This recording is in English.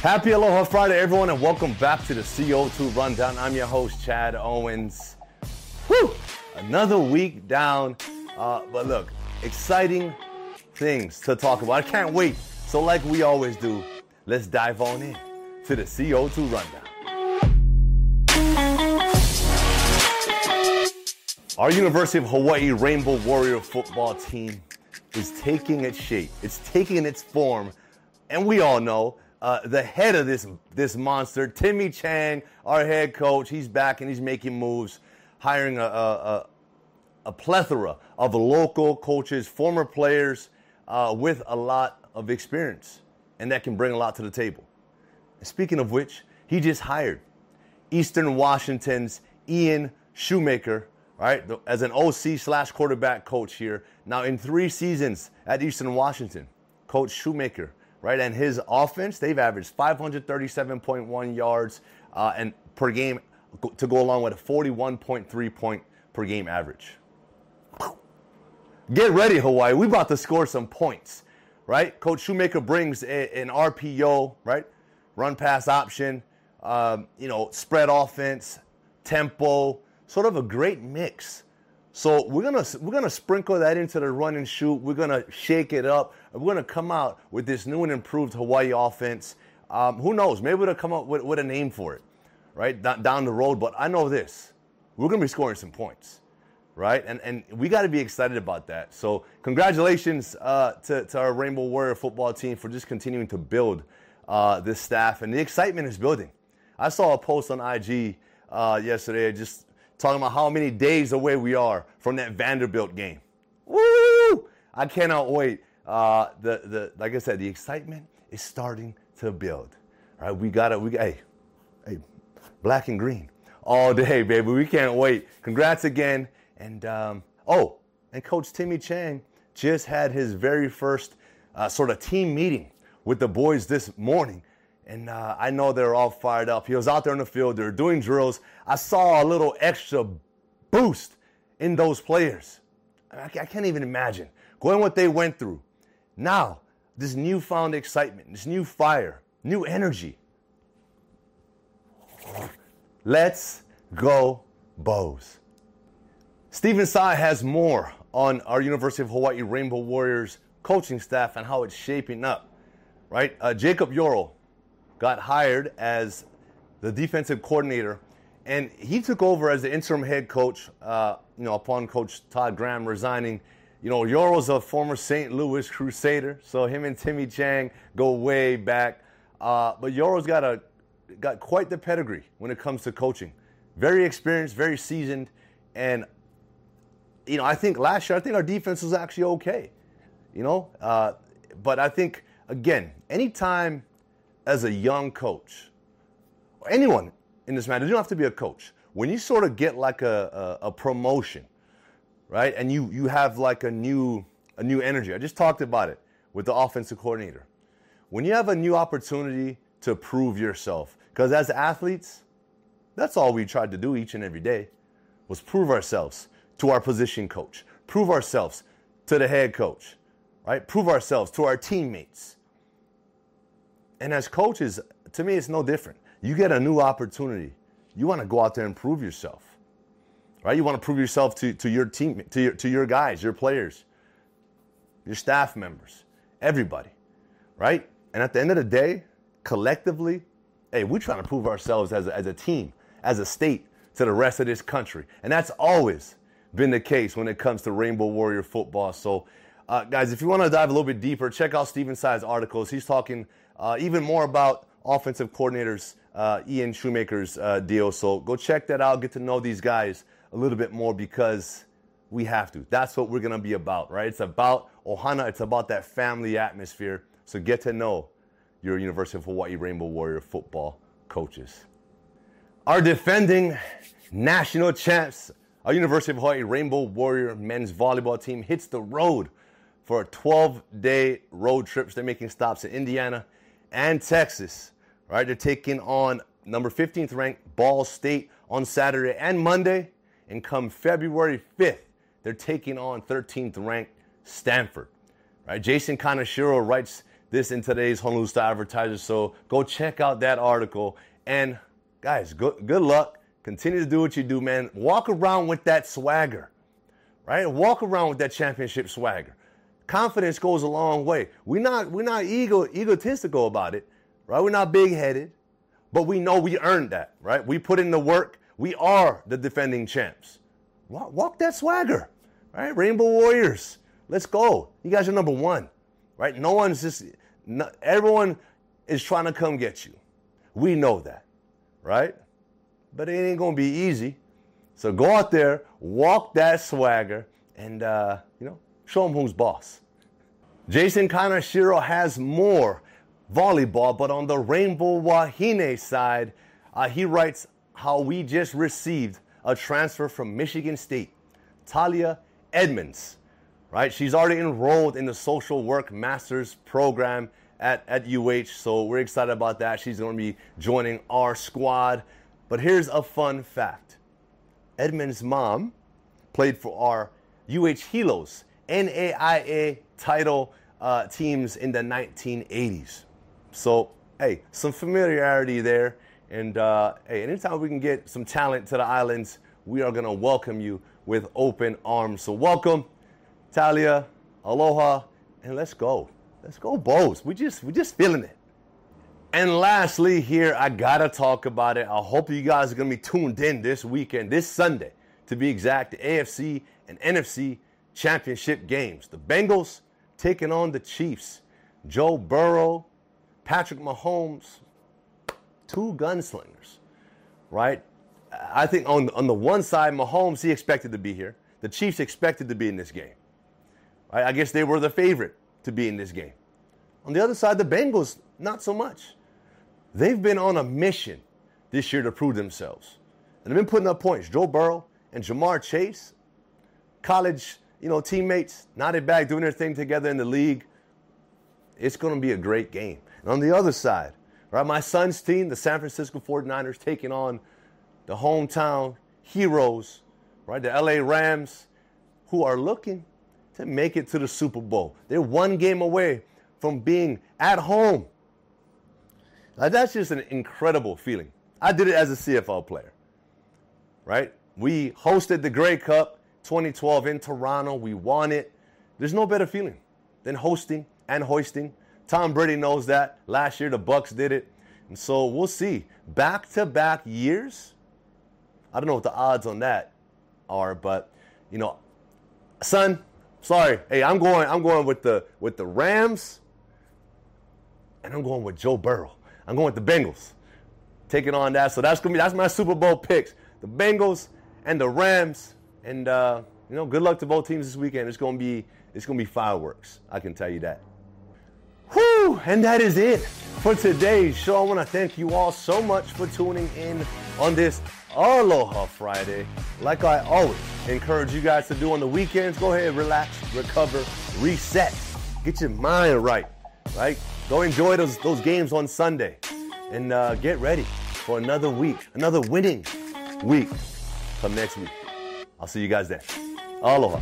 Happy Aloha Friday, everyone, and welcome back to the CO2 Rundown. I'm your host, Chad Owens. Whew! Another week down, uh, but look, exciting things to talk about. I can't wait. So, like we always do, let's dive on in to the CO2 Rundown. Our University of Hawaii Rainbow Warrior football team is taking its shape. It's taking its form, and we all know uh, the head of this this monster, Timmy Chang, our head coach. He's back and he's making moves, hiring a, a, a plethora of local coaches, former players uh, with a lot of experience, and that can bring a lot to the table. Speaking of which, he just hired Eastern Washington's Ian Shoemaker, right, as an OC slash quarterback coach here. Now, in three seasons at Eastern Washington, Coach Shoemaker right? And his offense, they've averaged 537.1 yards uh, and per game to go along with a 41.3 point per game average. Get ready, Hawaii. We about to score some points, right? Coach Shoemaker brings a, an RPO, right? Run pass option, um, you know, spread offense, tempo, sort of a great mix so we're gonna we're gonna sprinkle that into the run and shoot. We're gonna shake it up. We're gonna come out with this new and improved Hawaii offense. Um, who knows? Maybe we'll come up with, with a name for it, right D- down the road. But I know this: we're gonna be scoring some points, right? And and we got to be excited about that. So congratulations uh, to to our Rainbow Warrior football team for just continuing to build uh, this staff, and the excitement is building. I saw a post on IG uh, yesterday, just talking about how many days away we are from that Vanderbilt game. Woo! I cannot wait. Uh, the the like I said, the excitement is starting to build. All right, we got it. We hey, hey, black and green all day, baby. We can't wait. Congrats again. And um, oh, and Coach Timmy Chang just had his very first uh, sort of team meeting with the boys this morning. And uh, I know they're all fired up. He was out there in the field, they were doing drills. I saw a little extra boost in those players. I, I can't even imagine going what they went through. Now, this newfound excitement, this new fire, new energy. Let's go, Bows. Stephen Tsai has more on our University of Hawaii Rainbow Warriors coaching staff and how it's shaping up, right? Uh, Jacob Yoro got hired as the defensive coordinator, and he took over as the interim head coach. Uh, you know, upon Coach Todd Graham resigning. You know, Yoro's a former St. Louis Crusader, so him and Timmy Chang go way back. Uh, but Yoro's got a got quite the pedigree when it comes to coaching. Very experienced, very seasoned, and you know, I think last year I think our defense was actually okay. You know, uh, but I think again, anytime as a young coach, or anyone in this matter, you don't have to be a coach. When you sort of get like a, a, a promotion, right, and you you have like a new a new energy. I just talked about it with the offensive coordinator. When you have a new opportunity to prove yourself, because as athletes, that's all we tried to do each and every day was prove ourselves to our position coach, prove ourselves to the head coach, right? Prove ourselves to our teammates. And as coaches, to me, it's no different. You get a new opportunity. You want to go out there and prove yourself, right? You want to prove yourself to, to your team, to your, to your guys, your players, your staff members, everybody, right? And at the end of the day, collectively, hey, we're trying to prove ourselves as a, as a team, as a state to the rest of this country. And that's always been the case when it comes to Rainbow Warrior football. So, uh, guys, if you want to dive a little bit deeper, check out Stephen Tsai's articles. He's talking uh, even more about offensive coordinators, uh, Ian Shoemaker's uh, deal. So go check that out. Get to know these guys a little bit more because we have to. That's what we're going to be about, right? It's about Ohana. It's about that family atmosphere. So get to know your University of Hawaii Rainbow Warrior football coaches. Our defending national champs, our University of Hawaii Rainbow Warrior men's volleyball team hits the road for a 12 day road trip. They're making stops in Indiana, and Texas. Right, they're taking on number 15th ranked Ball State on Saturday and Monday, and come February 5th, they're taking on 13th ranked Stanford. Right, Jason Kaneshiro writes this in today's Honolulu Advertiser. So go check out that article. And guys, good, good luck. Continue to do what you do, man. Walk around with that swagger, right? Walk around with that championship swagger. Confidence goes a long way. We're not, we're not ego, egotistical about it, right? We're not big headed, but we know we earned that, right? We put in the work. We are the defending champs. Walk, walk that swagger, right? Rainbow Warriors, let's go. You guys are number one, right? No one's just, no, everyone is trying to come get you. We know that, right? But it ain't gonna be easy. So go out there, walk that swagger, and uh, you know, show them who's boss. Jason Kaneshiro has more volleyball, but on the Rainbow Wahine side, uh, he writes how we just received a transfer from Michigan State, Talia Edmonds. Right, she's already enrolled in the social work master's program at, at UH, so we're excited about that. She's going to be joining our squad. But here's a fun fact Edmonds' mom played for our UH Hilos NAIA title uh, teams in the 1980s. So, hey, some familiarity there. And uh, hey, anytime we can get some talent to the islands, we are going to welcome you with open arms. So, welcome, Talia, aloha, and let's go. Let's go, Bows. We just we just feeling it. And lastly, here I gotta talk about it. I hope you guys are gonna be tuned in this weekend, this Sunday, to be exact, the AFC and NFC championship games. The Bengals taking on the Chiefs. Joe Burrow, Patrick Mahomes, two gunslingers, right? I think on, on the one side, Mahomes, he expected to be here. The Chiefs expected to be in this game. Right? I guess they were the favorite to be in this game. On the other side, the Bengals, not so much. They've been on a mission this year to prove themselves. And they've been putting up points. Joe Burrow and Ja'Marr Chase, college, you know, teammates, nodded back, doing their thing together in the league. It's going to be a great game. And on the other side, right, my son's team, the San Francisco 49ers, taking on the hometown heroes, right, the LA Rams, who are looking to make it to the Super Bowl. They're one game away from being at home. Now, that's just an incredible feeling. I did it as a CFL player, right? We hosted the Grey Cup 2012 in Toronto. We won it. There's no better feeling than hosting and hoisting. Tom Brady knows that. Last year the Bucs did it. And so we'll see. Back to back years. I don't know what the odds on that are, but you know, son, sorry. Hey, I'm going I'm going with the with the Rams and I'm going with Joe Burrow. I'm going with the Bengals. Taking on that. So that's gonna be that's my Super Bowl picks. The Bengals and the Rams. And uh, you know, good luck to both teams this weekend. It's gonna be it's gonna be fireworks. I can tell you that. Whew, and that is it for today's show. I want to thank you all so much for tuning in on this Aloha Friday. Like I always encourage you guys to do on the weekends, go ahead, relax, recover, reset, get your mind right, right? Go enjoy those, those games on Sunday and uh, get ready for another week, another winning week come next week. I'll see you guys then. Aloha.